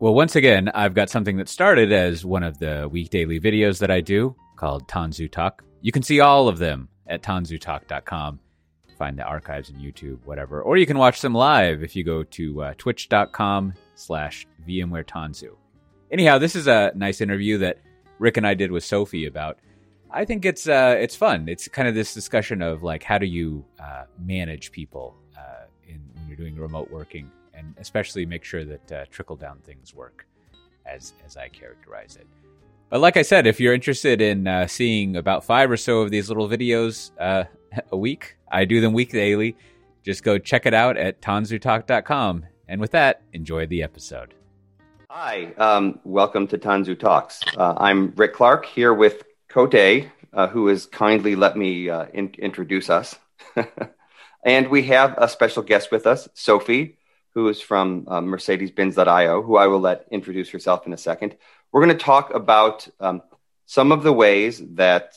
Well, once again, I've got something that started as one of the week daily videos that I do called Tanzu Talk. You can see all of them at tanzutalk.com. Find the archives in YouTube, whatever. Or you can watch them live if you go to uh, twitch.com slash VMware Tanzu. Anyhow, this is a nice interview that Rick and I did with Sophie about. I think it's uh, it's fun. It's kind of this discussion of like how do you uh, manage people uh, in when you're doing remote working and especially make sure that uh, trickle down things work as as I characterize it. But like I said, if you're interested in uh, seeing about five or so of these little videos uh, a week, I do them week daily. Just go check it out at tanzutalk.com. And with that, enjoy the episode. Hi, um, welcome to Tanzu Talks. Uh, I'm Rick Clark here with Coté, uh, who has kindly let me uh, in- introduce us. and we have a special guest with us, Sophie, who is from uh, Mercedes-Benz.io, who I will let introduce herself in a second. We're going to talk about um, some of the ways that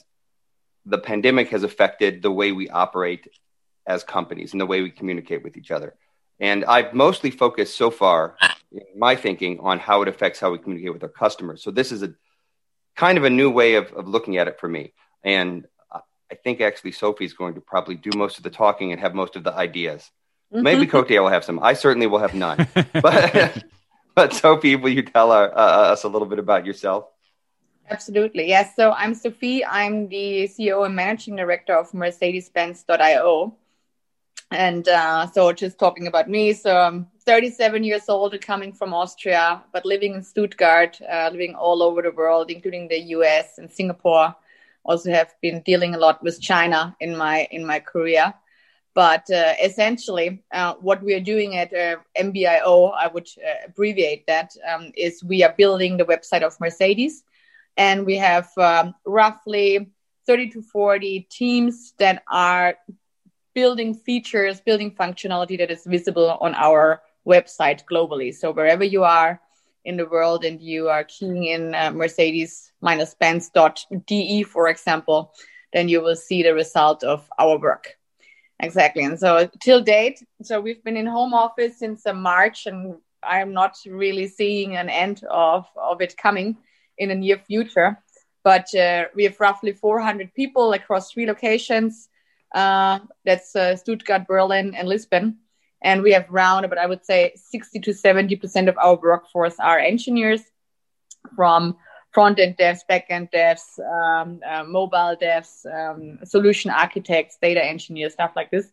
the pandemic has affected the way we operate as companies and the way we communicate with each other. And I've mostly focused so far in my thinking on how it affects how we communicate with our customers. So this is a kind of a new way of, of looking at it for me. And I think actually Sophie's going to probably do most of the talking and have most of the ideas. Mm-hmm. Maybe Coté will have some. I certainly will have none. but, but Sophie, will you tell our, uh, us a little bit about yourself? Absolutely. Yes. So I'm Sophie. I'm the CEO and managing director of Mercedes-Benz.io. And uh, so just talking about me. So I'm 37 years old, coming from Austria, but living in Stuttgart, uh, living all over the world, including the US and Singapore. Also have been dealing a lot with China in my in my career. But uh, essentially, uh, what we are doing at uh, MBIO, I would uh, abbreviate that, um, is we are building the website of Mercedes. And we have um, roughly 30 to 40 teams that are building features, building functionality that is visible on our website globally. So wherever you are in the world and you are keying in uh, Mercedes-Benz.de, for example, then you will see the result of our work. Exactly. And so till date, so we've been in home office since uh, March, and I'm not really seeing an end of, of it coming in the near future. But uh, we have roughly 400 people across three locations. Uh, that's uh, Stuttgart, Berlin, and Lisbon. And we have round about, I would say, 60 to 70% of our workforce are engineers from front end devs, back end devs, um, uh, mobile devs, um, solution architects, data engineers, stuff like this.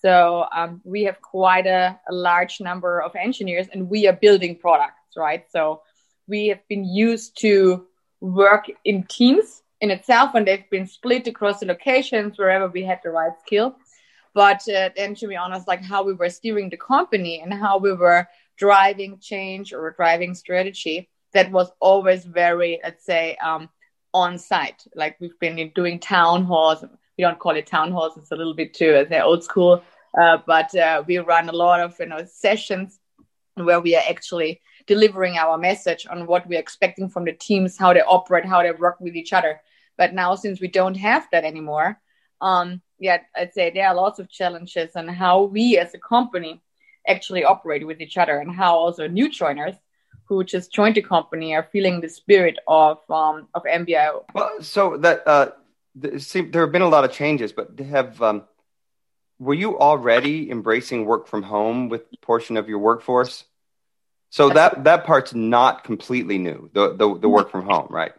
So um, we have quite a, a, large number of engineers, and we are building products, right? So we have been used to work in teams in itself, and they've been split across the locations wherever we had the right skill. But uh, then, to be honest, like how we were steering the company and how we were driving change or driving strategy that was always very, let's say, um, on site. Like we've been doing town halls. We don't call it town halls. It's a little bit too, they're old school. Uh, but uh, we run a lot of you know sessions where we are actually delivering our message on what we're expecting from the teams, how they operate, how they work with each other. But now, since we don't have that anymore, um, yeah, I'd say there are lots of challenges on how we as a company actually operate with each other and how also new joiners who just joined the company are feeling the spirit of um, of MBIO. Well, so that uh, there have been a lot of changes, but have um, were you already embracing work from home with portion of your workforce? So that that part's not completely new. The the, the work from home, right?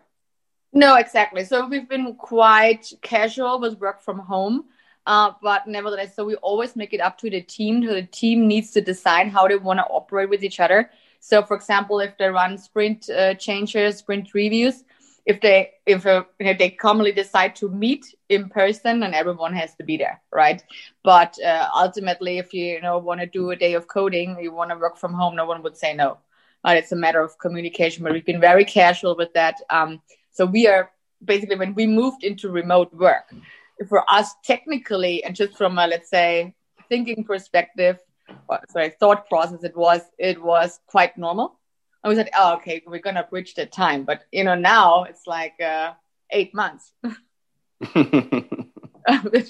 No, exactly. So we've been quite casual with work from home. Uh, but nevertheless, so we always make it up to the team. So the team needs to decide how they want to operate with each other. So, for example, if they run sprint uh, changes, sprint reviews, if they if, uh, they commonly decide to meet in person, then everyone has to be there, right? But uh, ultimately, if you, you know want to do a day of coding, you want to work from home, no one would say no. But it's a matter of communication. But we've been very casual with that. Um, so we are basically when we moved into remote work, for us technically and just from a let's say thinking perspective, sorry thought process it was it was quite normal and we said oh okay we're gonna bridge the time but you know now it's like uh, eight months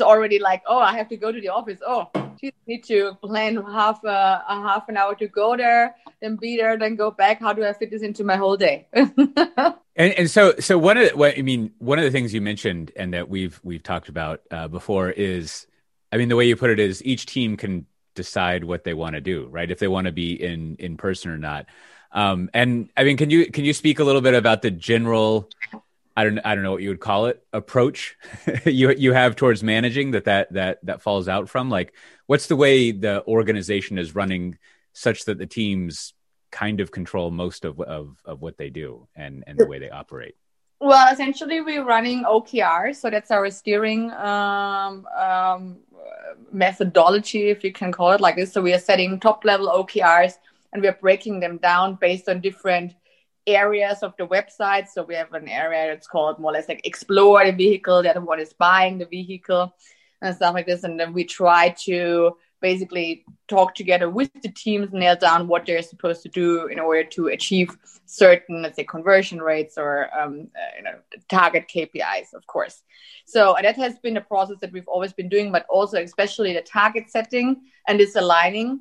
it's already like, oh, I have to go to the office. Oh, geez, need to plan half a, a, half an hour to go there, then be there, then go back. How do I fit this into my whole day? and and so so one of the, what I mean one of the things you mentioned and that we've we've talked about uh, before is, I mean the way you put it is each team can decide what they want to do, right? If they want to be in in person or not. Um, and I mean, can you can you speak a little bit about the general I don't I don't know what you would call it approach you you have towards managing that that that that falls out from like what's the way the organization is running such that the teams kind of control most of of, of what they do and and the way they operate well essentially we're running okrs so that's our steering um, um, methodology if you can call it like this so we are setting top level okrs and we are breaking them down based on different areas of the website. So we have an area that's called more or less like explore the vehicle. The other one is buying the vehicle and stuff like this. And then we try to basically talk together with the teams, nail down what they're supposed to do in order to achieve certain, let's say, conversion rates or um, uh, you know, target KPIs, of course. So that has been a process that we've always been doing, but also especially the target setting and this aligning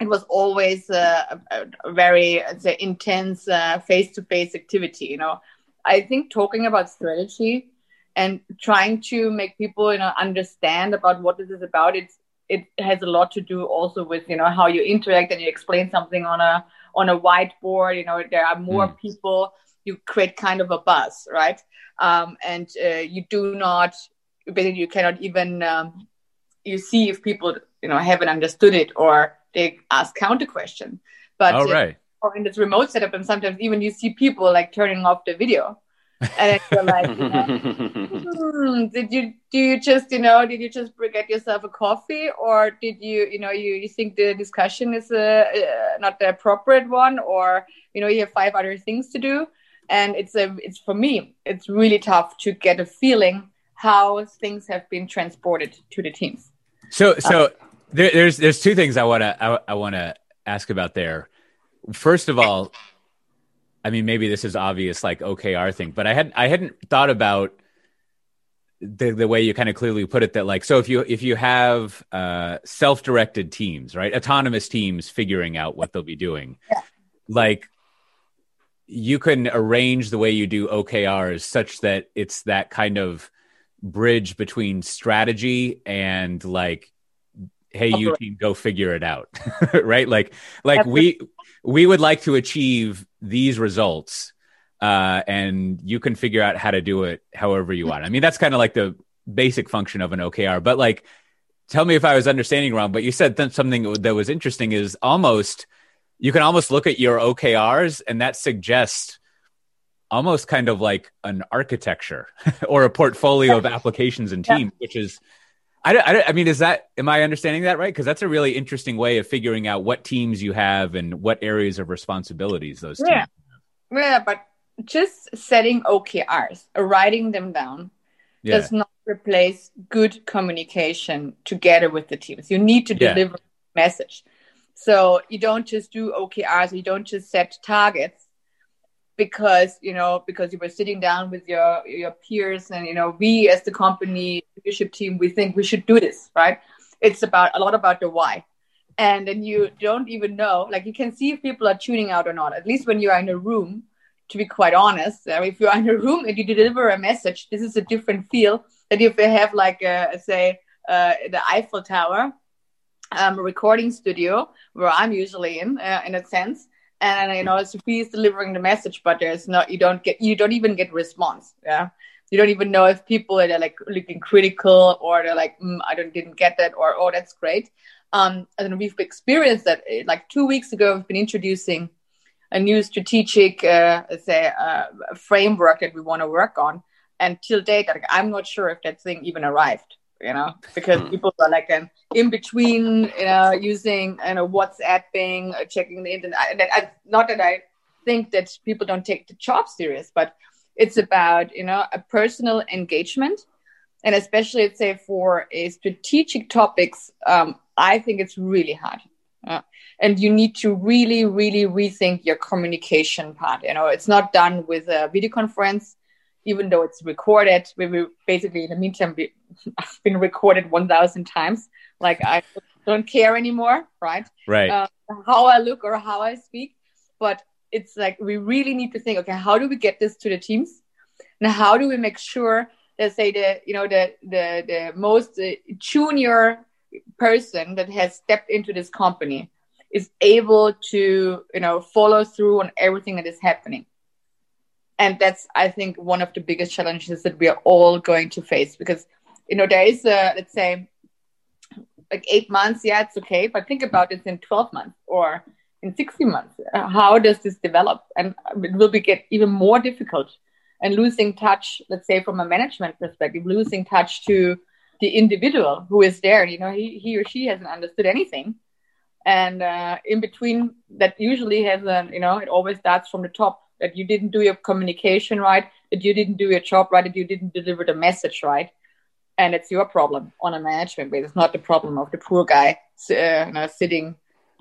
it was always a, a, a very intense face to face activity. You know, I think talking about strategy and trying to make people you know understand about what this is about it's it has a lot to do also with you know how you interact and you explain something on a on a whiteboard you know there are more mm. people you create kind of a buzz right um, and uh, you do not basically you cannot even um, you see if people you know haven't understood it or they ask counter question. But oh, right. Uh, or in this remote setup, and sometimes even you see people like turning off the video. And you're like, you know, hmm, did you do you just you know did you just get yourself a coffee or did you you know you, you think the discussion is a, uh, not the appropriate one or you know you have five other things to do and it's a it's for me it's really tough to get a feeling how things have been transported to the teams. So so there, there's there's two things I want to I, I want to ask about there. First of all, I mean maybe this is obvious like OKR thing, but I had I hadn't thought about the the way you kind of clearly put it that like so if you if you have uh, self-directed teams, right? Autonomous teams figuring out what they'll be doing. Yeah. Like you can arrange the way you do OKRs such that it's that kind of bridge between strategy and like hey you team go figure it out right like like we we would like to achieve these results uh, and you can figure out how to do it however you want i mean that's kind of like the basic function of an okr but like tell me if i was understanding wrong but you said th- something that was interesting is almost you can almost look at your okrs and that suggests almost kind of like an architecture or a portfolio of applications and teams yeah. which is I, I, I, mean, is that, am I understanding that right? Because that's a really interesting way of figuring out what teams you have and what areas of responsibilities those teams yeah. have. Yeah, but just setting OKRs, writing them down, yeah. does not replace good communication together with the teams. You need to deliver yeah. message. So you don't just do OKRs, you don't just set targets because you know because you were sitting down with your your peers and you know we as the company leadership team we think we should do this right? It's about a lot about the why. And then you don't even know like you can see if people are tuning out or not at least when you are in a room to be quite honest. Uh, if you're in a room and you deliver a message this is a different feel than if you have like a, say uh, the eiffel tower um, recording studio where i'm usually in uh, in a sense and you know Sophie is delivering the message, but there's not you don't get you don't even get response. Yeah, you don't even know if people are like looking critical or they're like mm, I don't didn't get that or oh that's great. Um, and we've experienced that eh, like two weeks ago. We've been introducing a new strategic uh, say uh, framework that we want to work on, and till date, like, I'm not sure if that thing even arrived you know, because hmm. people are like an in between, you know, using, you know, WhatsApping, uh, checking the internet. I, I, not that I think that people don't take the job serious, but it's about, you know, a personal engagement. And especially, let's say, for a strategic topics, um, I think it's really hard. Uh, and you need to really, really rethink your communication part. You know, it's not done with a video conference even though it's recorded, we will basically in the meantime be I've been recorded 1,000 times. Like I don't care anymore, right? Right. Uh, how I look or how I speak. But it's like we really need to think, okay, how do we get this to the teams? And how do we make sure that say the you know the the the most uh, junior person that has stepped into this company is able to you know follow through on everything that is happening and that's i think one of the biggest challenges that we are all going to face because you know there is a let's say like eight months yeah it's okay. But think about it in 12 months or in 60 months. How does this develop? And it will be get even more difficult. And losing touch let's say from a management perspective losing touch to the individual who is there you know he, he or she hasn't understood anything. And uh, in between that usually has a you know it always starts from the top that you didn't do your communication right that you didn't do your job right that you didn't deliver the message right. And it's your problem on a management base it's not the problem of the poor guy uh, sitting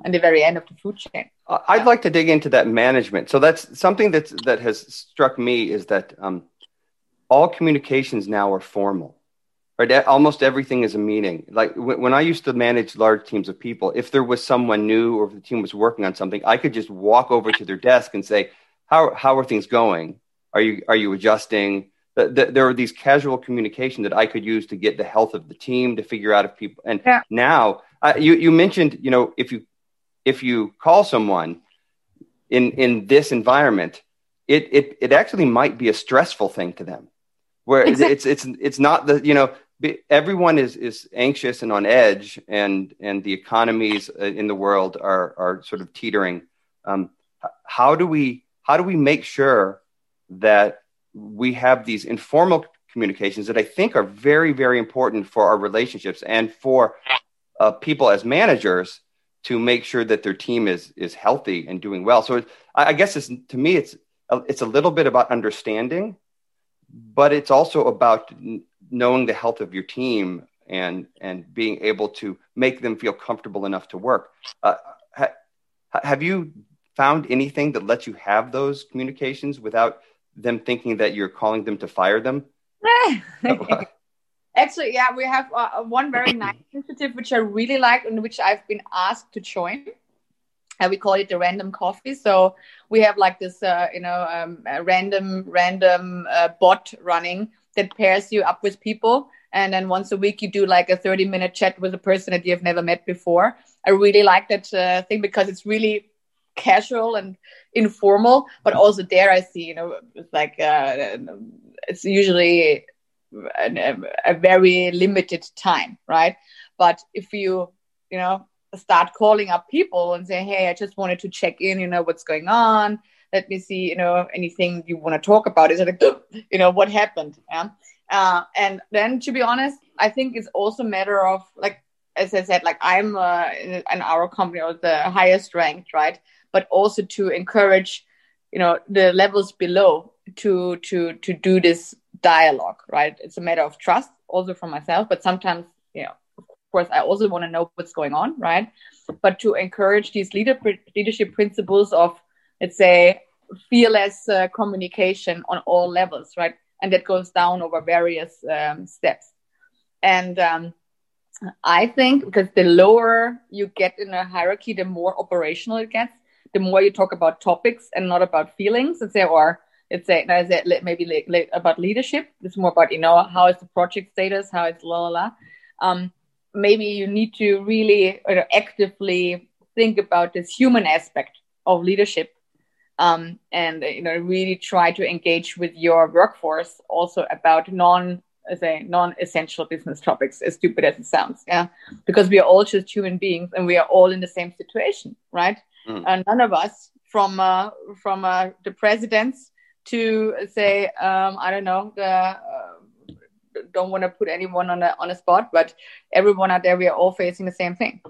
at the very end of the food chain. I'd like to dig into that management. So that's something that's that has struck me is that um, all communications now are formal right? Almost everything is a meeting. Like when i used to manage large teams of people if there was someone new or if the team was working on something i could just walk over to their desk and say how, how are things going are you are you adjusting there are these casual communication that i could use to get the health of the team to figure out if people and yeah. now uh, you, you mentioned you know if you if you call someone in in this environment it it, it actually might be a stressful thing to them where exactly. it's it's it's not the you know everyone is is anxious and on edge, and and the economies uh, in the world are are sort of teetering. Um, how do we how do we make sure that we have these informal communications that I think are very very important for our relationships and for uh, people as managers to make sure that their team is is healthy and doing well. So it, I guess it's, to me it's it's a little bit about understanding, but it's also about knowing the health of your team and and being able to make them feel comfortable enough to work. Uh, ha, have you found anything that lets you have those communications without them thinking that you're calling them to fire them? Actually, yeah, we have uh, one very nice initiative which I really like and which I've been asked to join. And we call it the random coffee. So we have like this, uh, you know, um, random random uh, bot running that pairs you up with people and then once a week you do like a 30 minute chat with a person that you've never met before i really like that uh, thing because it's really casual and informal but also there i see you know it's like uh, it's usually a, a very limited time right but if you you know start calling up people and say hey i just wanted to check in you know what's going on let me see, you know, anything you want to talk about. Is it like, you know, what happened? Yeah. Uh, and then to be honest, I think it's also a matter of like, as I said, like I'm uh, in our company or the highest ranked, right? But also to encourage, you know, the levels below to to to do this dialogue, right? It's a matter of trust, also for myself, but sometimes, you know, of course, I also want to know what's going on, right? But to encourage these leader, leadership principles of let's say fearless uh, communication on all levels right and that goes down over various um, steps and um, i think because the lower you get in a hierarchy the more operational it gets the more you talk about topics and not about feelings let's say or let's say no, maybe about leadership it's more about you know how is the project status how is la la la. Um, maybe you need to really you know, actively think about this human aspect of leadership um, and you know really try to engage with your workforce also about non say non-essential business topics as stupid as it sounds yeah. Because we are all just human beings and we are all in the same situation right mm. and none of us from uh, from uh, the presidents to say um, i don't know the uh, don't want to put anyone on a on a spot, but everyone out there, we are all facing the same thing.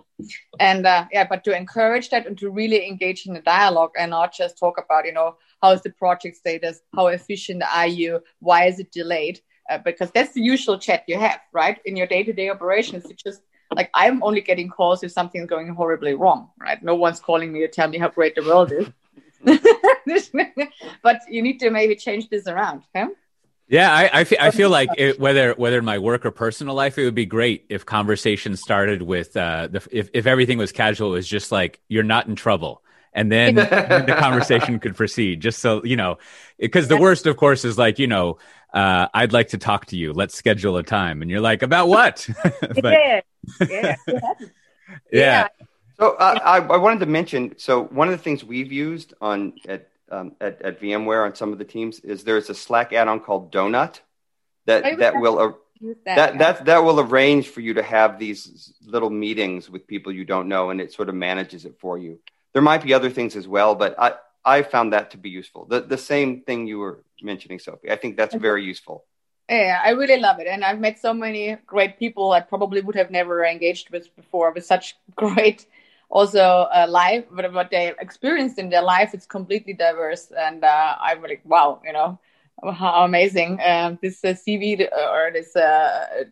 And uh, yeah, but to encourage that and to really engage in the dialogue and not just talk about, you know, how is the project status, how efficient are you, why is it delayed? Uh, because that's the usual chat you have, right? In your day to day operations, it's just like I'm only getting calls if something's going horribly wrong, right? No one's calling me to tell me how great the world is. but you need to maybe change this around. Okay? Yeah, I, I, feel, I feel like it, whether whether in my work or personal life, it would be great if conversation started with uh, the, if if everything was casual, it was just like you're not in trouble, and then the conversation could proceed. Just so you know, because the worst, of course, is like you know, uh, I'd like to talk to you. Let's schedule a time, and you're like, about what? but, yeah, yeah, yeah. yeah. So uh, I, I wanted to mention. So one of the things we've used on at um, at, at VMware on some of the teams is there's a Slack add-on called Donut that that will uh, that, that, that that will arrange for you to have these little meetings with people you don't know, and it sort of manages it for you. There might be other things as well, but I I found that to be useful. The the same thing you were mentioning, Sophie. I think that's very useful. Yeah, I really love it, and I've met so many great people I probably would have never engaged with before with such great also uh, life, but what they experienced in their life, it's completely diverse. And uh, I'm like, wow, you know, how amazing uh, this uh, CV or this uh,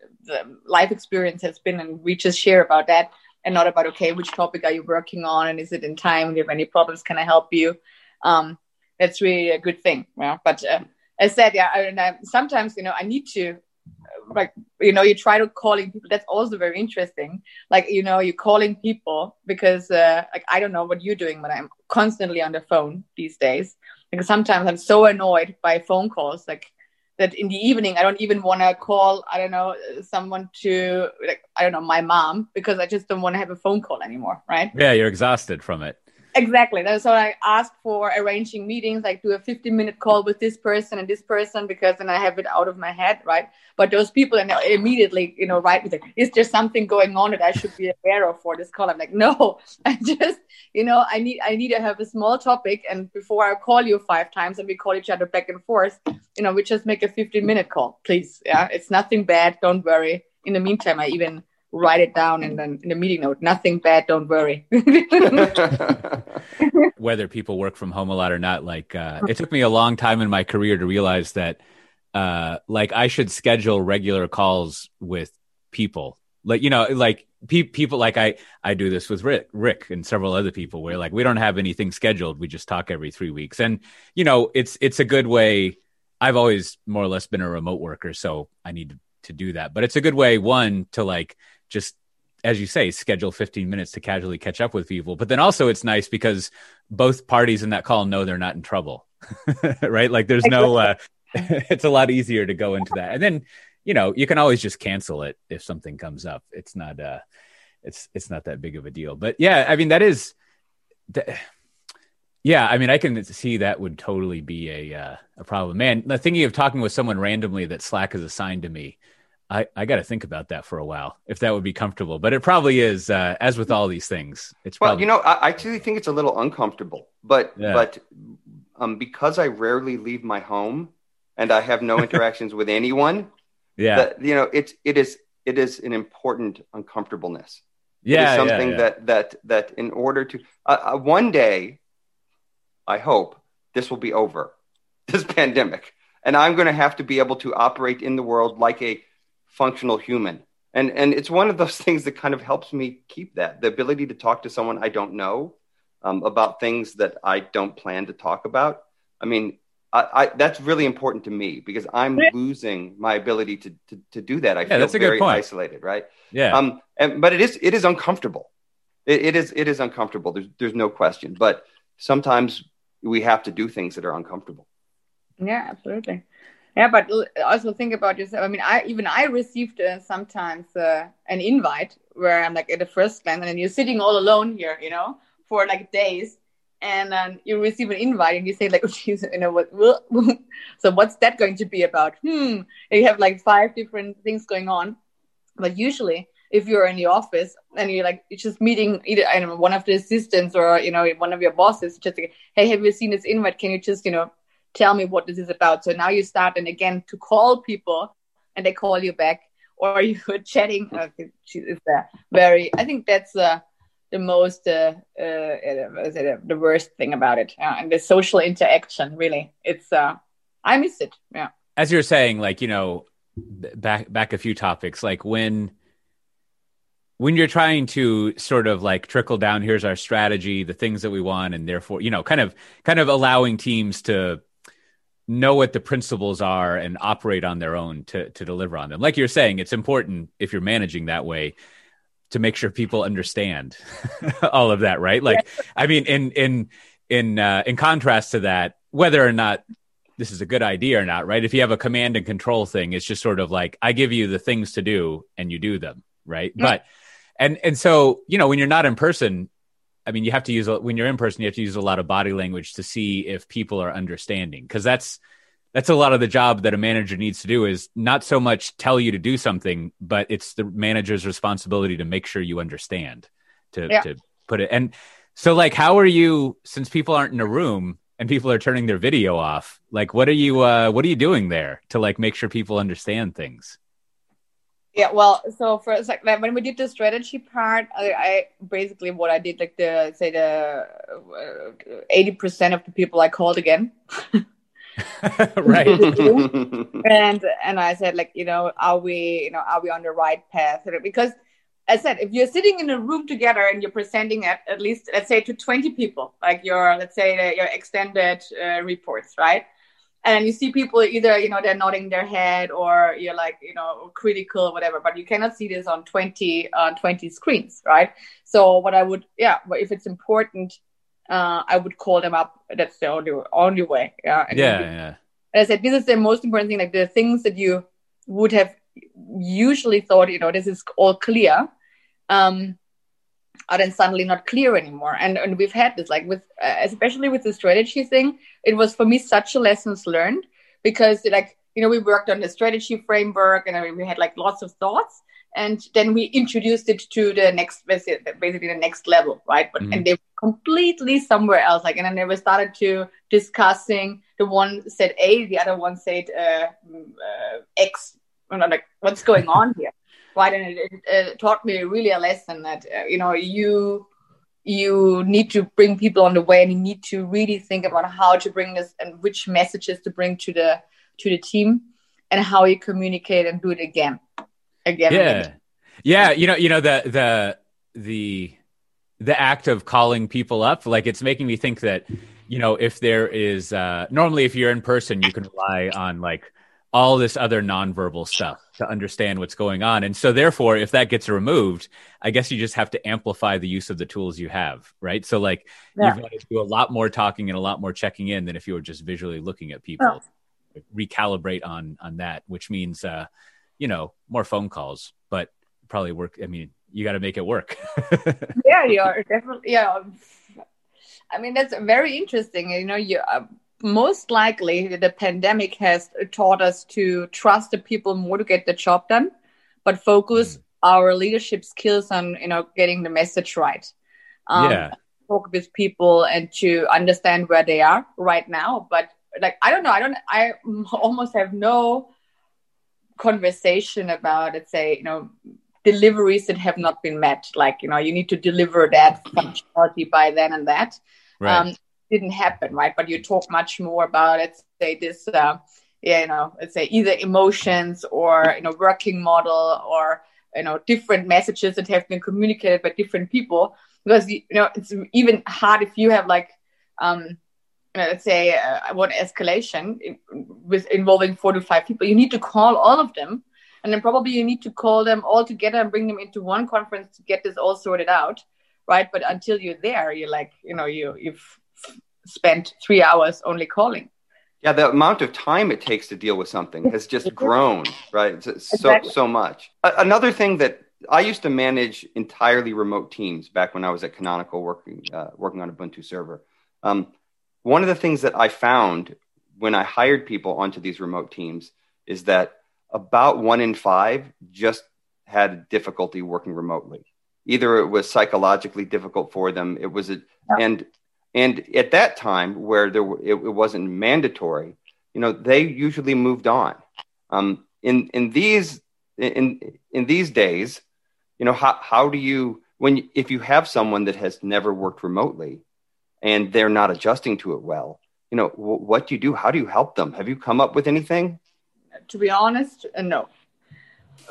life experience has been. And we just share about that and not about, okay, which topic are you working on? And is it in time? Do you have any problems? Can I help you? Um, that's really a good thing. Yeah. But uh, as I said, yeah, I, I, sometimes, you know, I need to like you know you try to calling people that's also very interesting like you know you're calling people because uh, like i don't know what you're doing but i'm constantly on the phone these days because sometimes i'm so annoyed by phone calls like that in the evening i don't even want to call i don't know someone to like i don't know my mom because i just don't want to have a phone call anymore right? Yeah you're exhausted from it Exactly. Why I ask for arranging meetings, like do a 15 minute call with this person and this person, because then I have it out of my head, right? But those people and immediately, you know, with it. Is there something going on that I should be aware of for this call? I'm like, no, I just, you know, I need, I need to have a small topic. And before I call you five times and we call each other back and forth, you know, we just make a 15 minute call, please. Yeah. It's nothing bad. Don't worry. In the meantime, I even write it down and then in the meeting note. Nothing bad don't worry. Whether people work from home a lot or not like uh, it took me a long time in my career to realize that uh, like i should schedule regular calls with people. Like you know like pe- people like i i do this with rick rick and several other people where like we don't have anything scheduled. We just talk every three weeks. And you know it's it's a good way. I've always more or less been a remote worker so i need to, to do that. But it's a good way one to like just as you say, schedule 15 minutes to casually catch up with people. But then also it's nice because both parties in that call know they're not in trouble, right? Like there's no, uh, it's a lot easier to go into that. And then, you know, you can always just cancel it if something comes up. It's not, uh, it's, it's not that big of a deal, but yeah, I mean, that is, that, yeah, I mean, I can see that would totally be a, uh, a problem, man. The thinking of talking with someone randomly that Slack has assigned to me, I, I got to think about that for a while if that would be comfortable. But it probably is, uh, as with all these things. It's well, probably... you know, I actually think it's a little uncomfortable, but yeah. but um, because I rarely leave my home and I have no interactions with anyone. Yeah, that, you know, it's it is it is an important uncomfortableness. Yeah, something yeah, yeah. that that that in order to uh, uh, one day, I hope this will be over, this pandemic, and I'm going to have to be able to operate in the world like a functional human. And and it's one of those things that kind of helps me keep that the ability to talk to someone I don't know um, about things that I don't plan to talk about. I mean, I, I, that's really important to me because I'm losing my ability to to, to do that. I yeah, feel very isolated, right? Yeah. Um. And but it is it is uncomfortable. It, it is it is uncomfortable. There's there's no question. But sometimes we have to do things that are uncomfortable. Yeah, absolutely. Yeah, but also think about yourself. I mean, I even I received uh, sometimes uh, an invite where I'm like at the first glance, and you're sitting all alone here, you know, for like days, and then you receive an invite, and you say like, oh, geez, you know what? so what's that going to be about? Hmm. And you have like five different things going on, but usually if you're in the office and you're like you're just meeting either I don't know one of the assistants or you know one of your bosses, just like, hey, have you seen this invite? Can you just you know tell me what this is about. So now you start and again to call people and they call you back or you're chatting. Okay, uh, very, I think that's uh, the most, uh, uh, uh, the worst thing about it. and the social interaction, really. It's, uh, I miss it. Yeah. As you're saying, like, you know, back, back a few topics, like when, when you're trying to sort of like trickle down here's our strategy the things that we want and therefore you know kind of kind of allowing teams to know what the principles are and operate on their own to to deliver on them. Like you're saying, it's important if you're managing that way to make sure people understand all of that, right? Like, I mean, in in in uh, in contrast to that, whether or not this is a good idea or not, right? If you have a command and control thing, it's just sort of like I give you the things to do and you do them, right? But and and so you know when you're not in person, I mean, you have to use when you're in person, you have to use a lot of body language to see if people are understanding because that's that's a lot of the job that a manager needs to do is not so much tell you to do something, but it's the manager's responsibility to make sure you understand to yeah. to put it. And so, like, how are you since people aren't in a room? and people are turning their video off like what are you uh what are you doing there to like make sure people understand things yeah well so for like when we did the strategy part I, I basically what i did like the say the uh, 80% of the people i called again. Right. And and i said like you know are we you know are we on the right path? Because I said, if you're sitting in a room together and you're presenting at, at least, let's say, to 20 people, like your, let's say, your extended uh, reports, right? And you see people either, you know, they're nodding their head or you're like, you know, critical or whatever, but you cannot see this on 20, on 20 screens, right? So what I would, yeah, if it's important, uh, I would call them up. That's the only, only way. Yeah. And yeah. yeah. And I said, this is the most important thing, like the things that you would have usually thought, you know, this is all clear, um, are then suddenly not clear anymore. And and we've had this, like with uh, especially with the strategy thing, it was for me such a lessons learned because like you know we worked on the strategy framework and I mean, we had like lots of thoughts. And then we introduced it to the next, basically the next level, right? But mm-hmm. and they were completely somewhere else. Like, and then they were started to discussing. The one said A, the other one said uh, uh, X, you know, like what's going on here right and it, it, it, taught me really a lesson that uh, you know you you need to bring people on the way and you need to really think about how to bring this and which messages to bring to the to the team and how you communicate and do it again again yeah again. yeah you know you know the the the the act of calling people up like it's making me think that you know if there is uh normally if you're in person you can rely on like all this other nonverbal stuff to understand what's going on. And so, therefore, if that gets removed, I guess you just have to amplify the use of the tools you have, right? So, like, yeah. you've got to do a lot more talking and a lot more checking in than if you were just visually looking at people. Oh. Recalibrate on on that, which means, uh, you know, more phone calls, but probably work. I mean, you got to make it work. yeah, you are definitely. Yeah, I mean that's very interesting. You know, you. Uh, most likely the pandemic has taught us to trust the people more to get the job done, but focus mm. our leadership skills on you know getting the message right. Um, yeah. Talk with people and to understand where they are right now. But like I don't know, I don't. I almost have no conversation about let's say you know deliveries that have not been met. Like you know you need to deliver that functionality by then and that. Right. Um, didn't happen, right? But you talk much more about, let's say, this, uh, yeah, you know, let's say either emotions or, you know, working model or, you know, different messages that have been communicated by different people. Because, you know, it's even hard if you have like, um, let's say uh, one escalation with involving four to five people, you need to call all of them. And then probably you need to call them all together and bring them into one conference to get this all sorted out. Right. But until you're there, you're like, you know, you, you've spent three hours only calling. Yeah, the amount of time it takes to deal with something has just grown, right? It's exactly. so so much. Another thing that I used to manage entirely remote teams back when I was at Canonical working uh, working on Ubuntu server. Um, one of the things that I found when I hired people onto these remote teams is that about one in five just had difficulty working remotely. Either it was psychologically difficult for them, it was a, yeah. and and at that time, where there it, it wasn't mandatory, you know, they usually moved on. Um, in in these in in these days, you know, how how do you when if you have someone that has never worked remotely and they're not adjusting to it well, you know, w- what do you do? How do you help them? Have you come up with anything? To be honest, uh, no.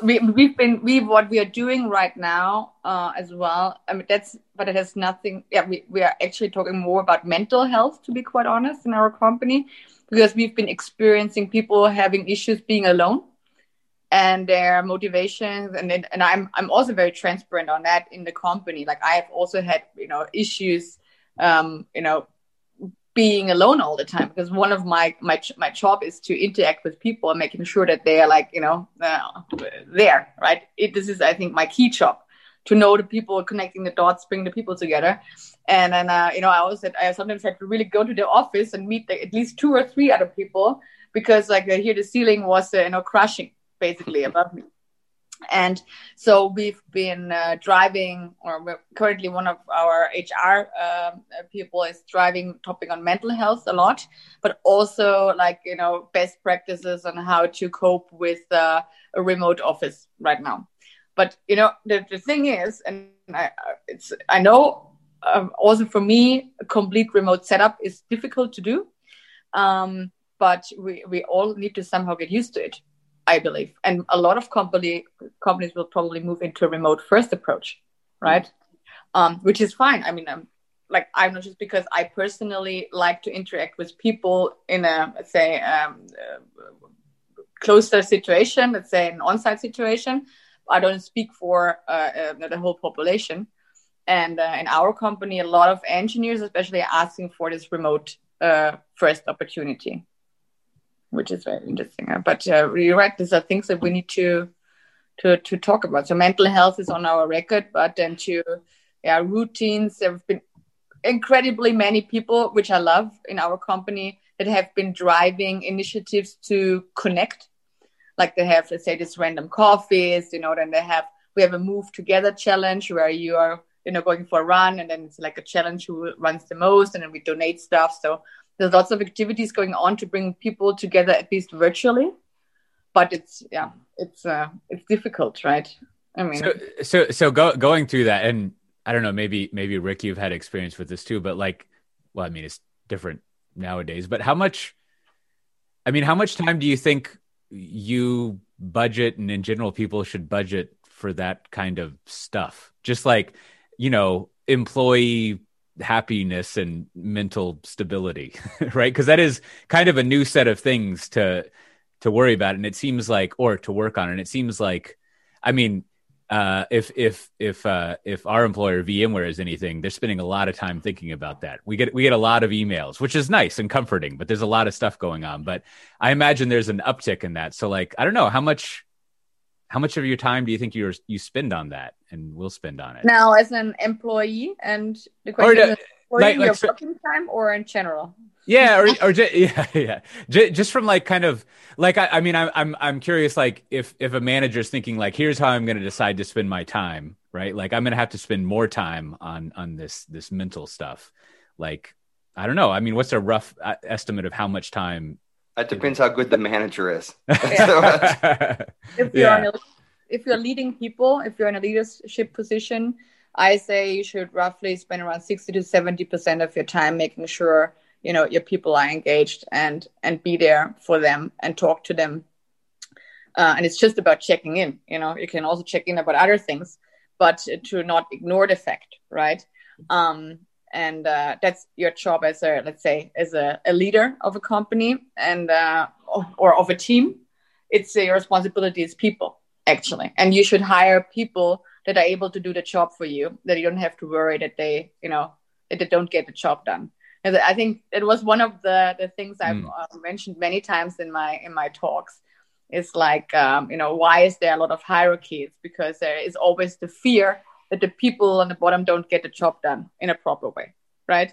We we've been we what we are doing right now uh, as well. I mean that's but it has nothing. Yeah, we we are actually talking more about mental health to be quite honest in our company because we've been experiencing people having issues being alone and their motivations and then, and I'm I'm also very transparent on that in the company. Like I have also had you know issues, um, you know, being alone all the time because one of my my my job is to interact with people and making sure that they are like you know uh, there right. It, this is I think my key job to know the people, connecting the dots, bring the people together. And then, uh, you know, I always said I sometimes had to really go to the office and meet the, at least two or three other people because, like, uh, here the ceiling was, uh, you know, crashing basically above me. And so we've been uh, driving, or currently one of our HR um, people is driving topic on mental health a lot, but also like you know best practices on how to cope with uh, a remote office right now. But you know, the, the thing is, and I, it's I know um, also for me, a complete remote setup is difficult to do. Um, but we, we all need to somehow get used to it, I believe. And a lot of company companies will probably move into a remote first approach, right? Um, which is fine. I mean, I'm like I'm not just because I personally like to interact with people in a let's say um, uh, closer situation, let's say an on-site situation. I don't speak for uh, uh, the whole population. And uh, in our company, a lot of engineers, especially, are asking for this remote uh, first opportunity, which is very interesting. But uh, you're right; these are things that we need to to to talk about. So mental health is on our record, but then to yeah, routines. There have been incredibly many people, which I love in our company, that have been driving initiatives to connect like they have let's say this random coffees you know then they have we have a move together challenge where you are you know going for a run and then it's like a challenge who runs the most and then we donate stuff so there's lots of activities going on to bring people together at least virtually but it's yeah it's uh it's difficult right? I mean so so, so go, going through that and i don't know maybe maybe rick you've had experience with this too but like well i mean it's different nowadays but how much i mean how much time do you think you budget and in general people should budget for that kind of stuff? Just like you know employee happiness and mental stability right because that is kind of a new set of things to to worry about and it seems like or to work on and it seems like i mean uh, if if if uh, if our employer VMware is anything, they're spending a lot of time thinking about that. We get we get a lot of emails, which is nice and comforting, but there's a lot of stuff going on. But I imagine there's an uptick in that. So like I don't know how much how much of your time do you think you you spend on that and will spend on it? Now as an employee and the question or, is like, like, your working time or in general? Yeah or, or just, yeah yeah. Just from like kind of like I, I mean I'm, I'm i'm curious like if if a manager's thinking like here's how i'm going to decide to spend my time right? Like i'm going to have to spend more time on on this this mental stuff. Like i don't know. I mean what's a rough uh, estimate of how much time it depends how good the manager is. If you're yeah. a, if you're leading people if you're in a leadership position i say you should roughly spend around 60 to 70 percent of your time making sure you know your people are engaged and and be there for them and talk to them. Uh, and it's just about checking in you know. You can also check in about other things but to not ignore the fact right? Um, and uh, that's your job as a let's say as a, a leader of a company and uh, or of a team it's uh, your responsibility as people actually and you should hire people that are able to do the job for you that you don't have to worry that they you know that they don't get the job done and I think it was one of the the things I've mm. uh, mentioned many times in my in my talks. Is like um, you know why is there a lot of hierarchies? Because there is always the fear that the people on the bottom don't get the job done in a proper way, right?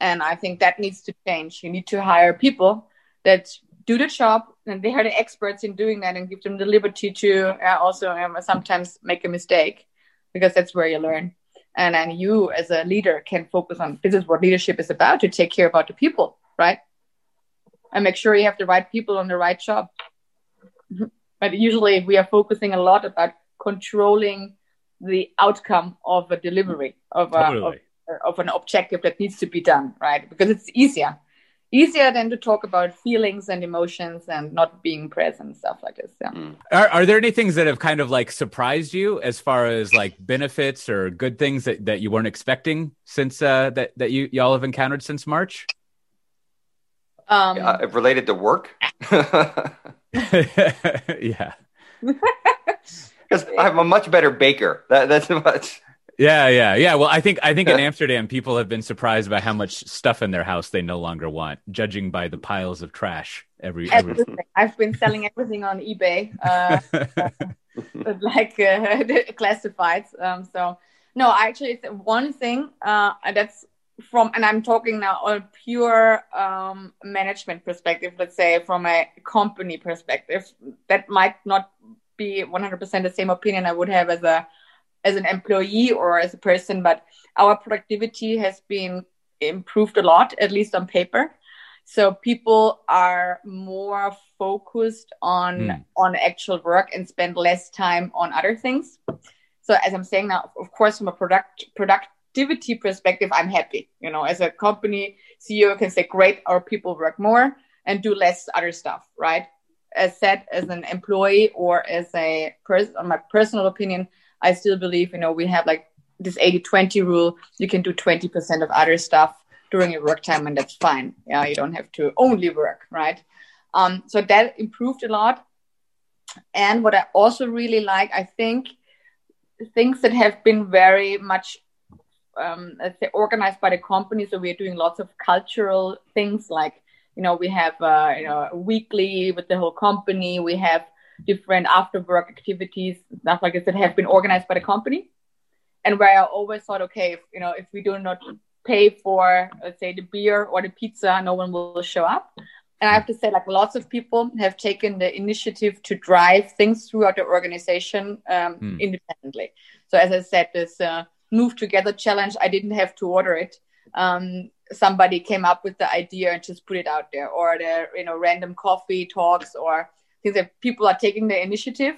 And I think that needs to change. You need to hire people that do the job and they are the experts in doing that and give them the liberty to uh, also um, sometimes make a mistake because that's where you learn and then you as a leader can focus on this is what leadership is about to take care about the people right and make sure you have the right people on the right job but usually we are focusing a lot about controlling the outcome of a delivery of, a, of, of an objective that needs to be done right? Because it's easier. Easier than to talk about feelings and emotions and not being present stuff like this yeah. Mm. are, are there any things that have kind of like surprised you as far as like benefits or good things that, that you weren't expecting since uh that that you y'all have encountered since march? Um uh, related to work? Yeah because i'm a much better baker that, that's much yeah, yeah, yeah. Well, I think I think in Amsterdam, people have been surprised by how much stuff in their house they no longer want, judging by the piles of trash every. every... I've been selling everything on eBay, uh, like uh, classifieds. Um, so no, actually, it's one thing uh, that's from, and I'm talking now on pure um, management perspective. Let's say from a company perspective, that might not be 100% the same opinion I would have as a as an employee or as a person, but our productivity has been improved a lot, at least on paper. So people are more focused on mm. on actual work and spend less time on other things. So as I'm saying now, of course, from a product productivity perspective, I'm happy. You know, as a company CEO can say, great, our people work more and do less other stuff, right? As said, as an employee or as a person, on my personal opinion, I still believe, you know, we have like this 80 20 rule. You can do 20% of other stuff during your work time, and that's fine. Yeah, you don't have to only work, right? Um, so that improved a lot. And what I also really like, I think, things that have been very much um, organized by the company. So we're doing lots of cultural things like, you know, we have, uh, you know, weekly with the whole company. We have different after work activities, stuff like this that have been organized by the company. And where I always thought, okay, if, you know, if we do not pay for, let's say, the beer or the pizza, no one will show up. And I have to say, like, lots of people have taken the initiative to drive things throughout the organization um, mm. independently. So, as I said, this uh, Move Together challenge, I didn't have to order it. Um, somebody came up with the idea and just put it out there, or the you know random coffee talks, or things that people are taking the initiative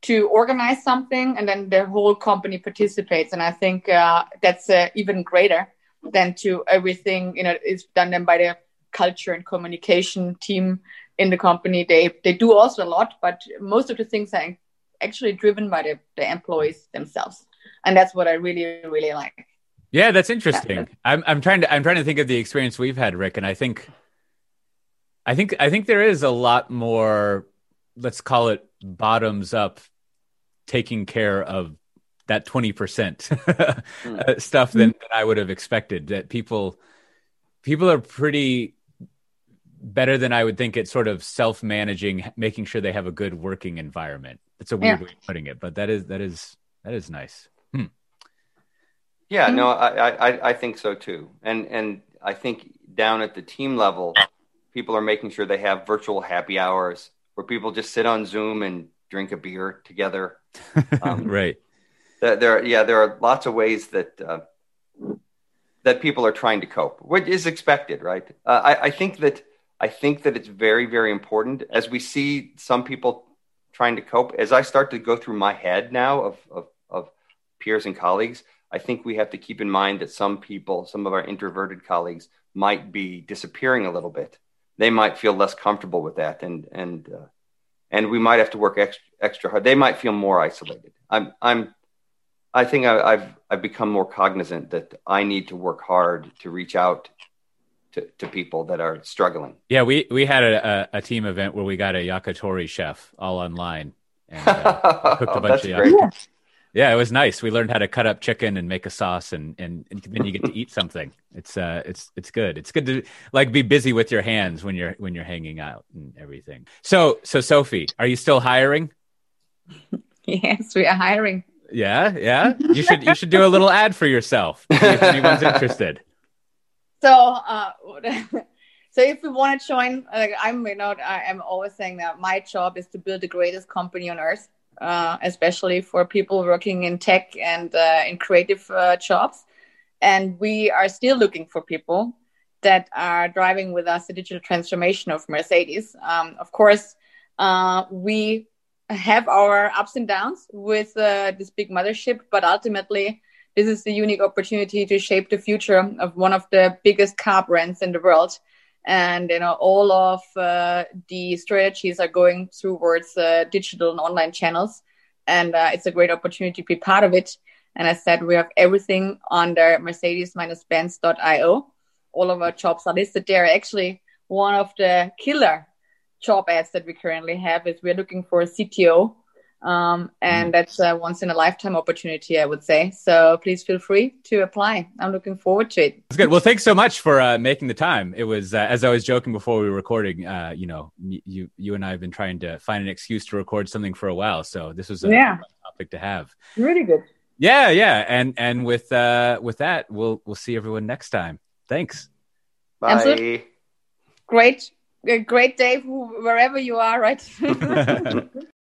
to organize something and then the whole company participates. And i think uh, that's uh, even greater than to everything you know is done then by the culture and communication team in the company. They they do also a lot but most of the things are actually driven by the, the employees themselves. And that's what i really really like yeah that's interesting. I'm, I'm trying to i'm trying to think of the experience we've had rick and i think I think I think there is a lot more let's call it bottoms up taking care of that 20% mm. stuff than, than I would have expected that people people are pretty better than I would think at sort of self-managing making sure they have a good working environment. It's a weird yeah. way of putting it, but that is that is that is nice. Yeah, no, I, I I think so too. And and I think down at the team level, people are making sure they have virtual happy hours where people just sit on Zoom and drink a beer together. Um, right. There, yeah, there are lots of ways that uh, that people are trying to cope, which is expected, right? Uh, I, I think that I think that it's very, very important as we see some people trying to cope. As I start to go through my head now of, of, of peers and colleagues, I think we have to keep in mind that some people, some of our introverted colleagues, might be disappearing a little bit they might feel less comfortable with that, and and uh, and we might have to work extra, extra hard. They might feel more isolated. I'm I'm I think I, have I've become more cognizant that I need to work hard to reach out to, to people that are struggling. Yeah, we we had a, a, a team event where we got a yakitori chef all online and uh, cooked a bunch of yakitori. Yeah, it was nice. We learned how to cut up chicken and make a sauce, and, and, and then you get to eat something. It's uh, it's it's good. It's good to like be busy with your hands when you're when you're hanging out and everything. So so Sophie, are you still hiring? Yes, we are hiring. Yeah, yeah. You should you should do a little ad for yourself if anyone's interested. So, uh, so if you want to join, like I'm, you know, I, I'm always saying that my job is to build the greatest company on earth uh, especially for people working in tech and uh, in creative uh, jobs. And we are still looking for people that are driving with us the digital transformation of Mercedes. Um, of course, uh, we have our ups and downs with uh, this big mothership, but ultimately, this is the unique opportunity to shape the future of one of the biggest car brands in the world and you know all of uh, the strategies are going towards uh, digital and online channels. And uh, it's a great opportunity to be part of it. And i said we have everything under mercedes-benz.io all of our jobs are listed there. Actually one of the killer job ads that we currently have is we're looking for a cto um, and mm. that's a once in a lifetime opportunity, I would say. So please feel free to apply. I'm looking forward to it. That's good. Well, thanks so much for uh, making the time. It was, uh, as I was joking before we were recording, uh, you know, you, you and I have been trying to find an excuse to record something for a while. So this was a yeah. topic to have. Really good. Yeah. Yeah. And, and with, uh, with that, we'll, we'll see everyone next time. Thanks. Bye. Absolutely. Great. Great day wherever you are, right?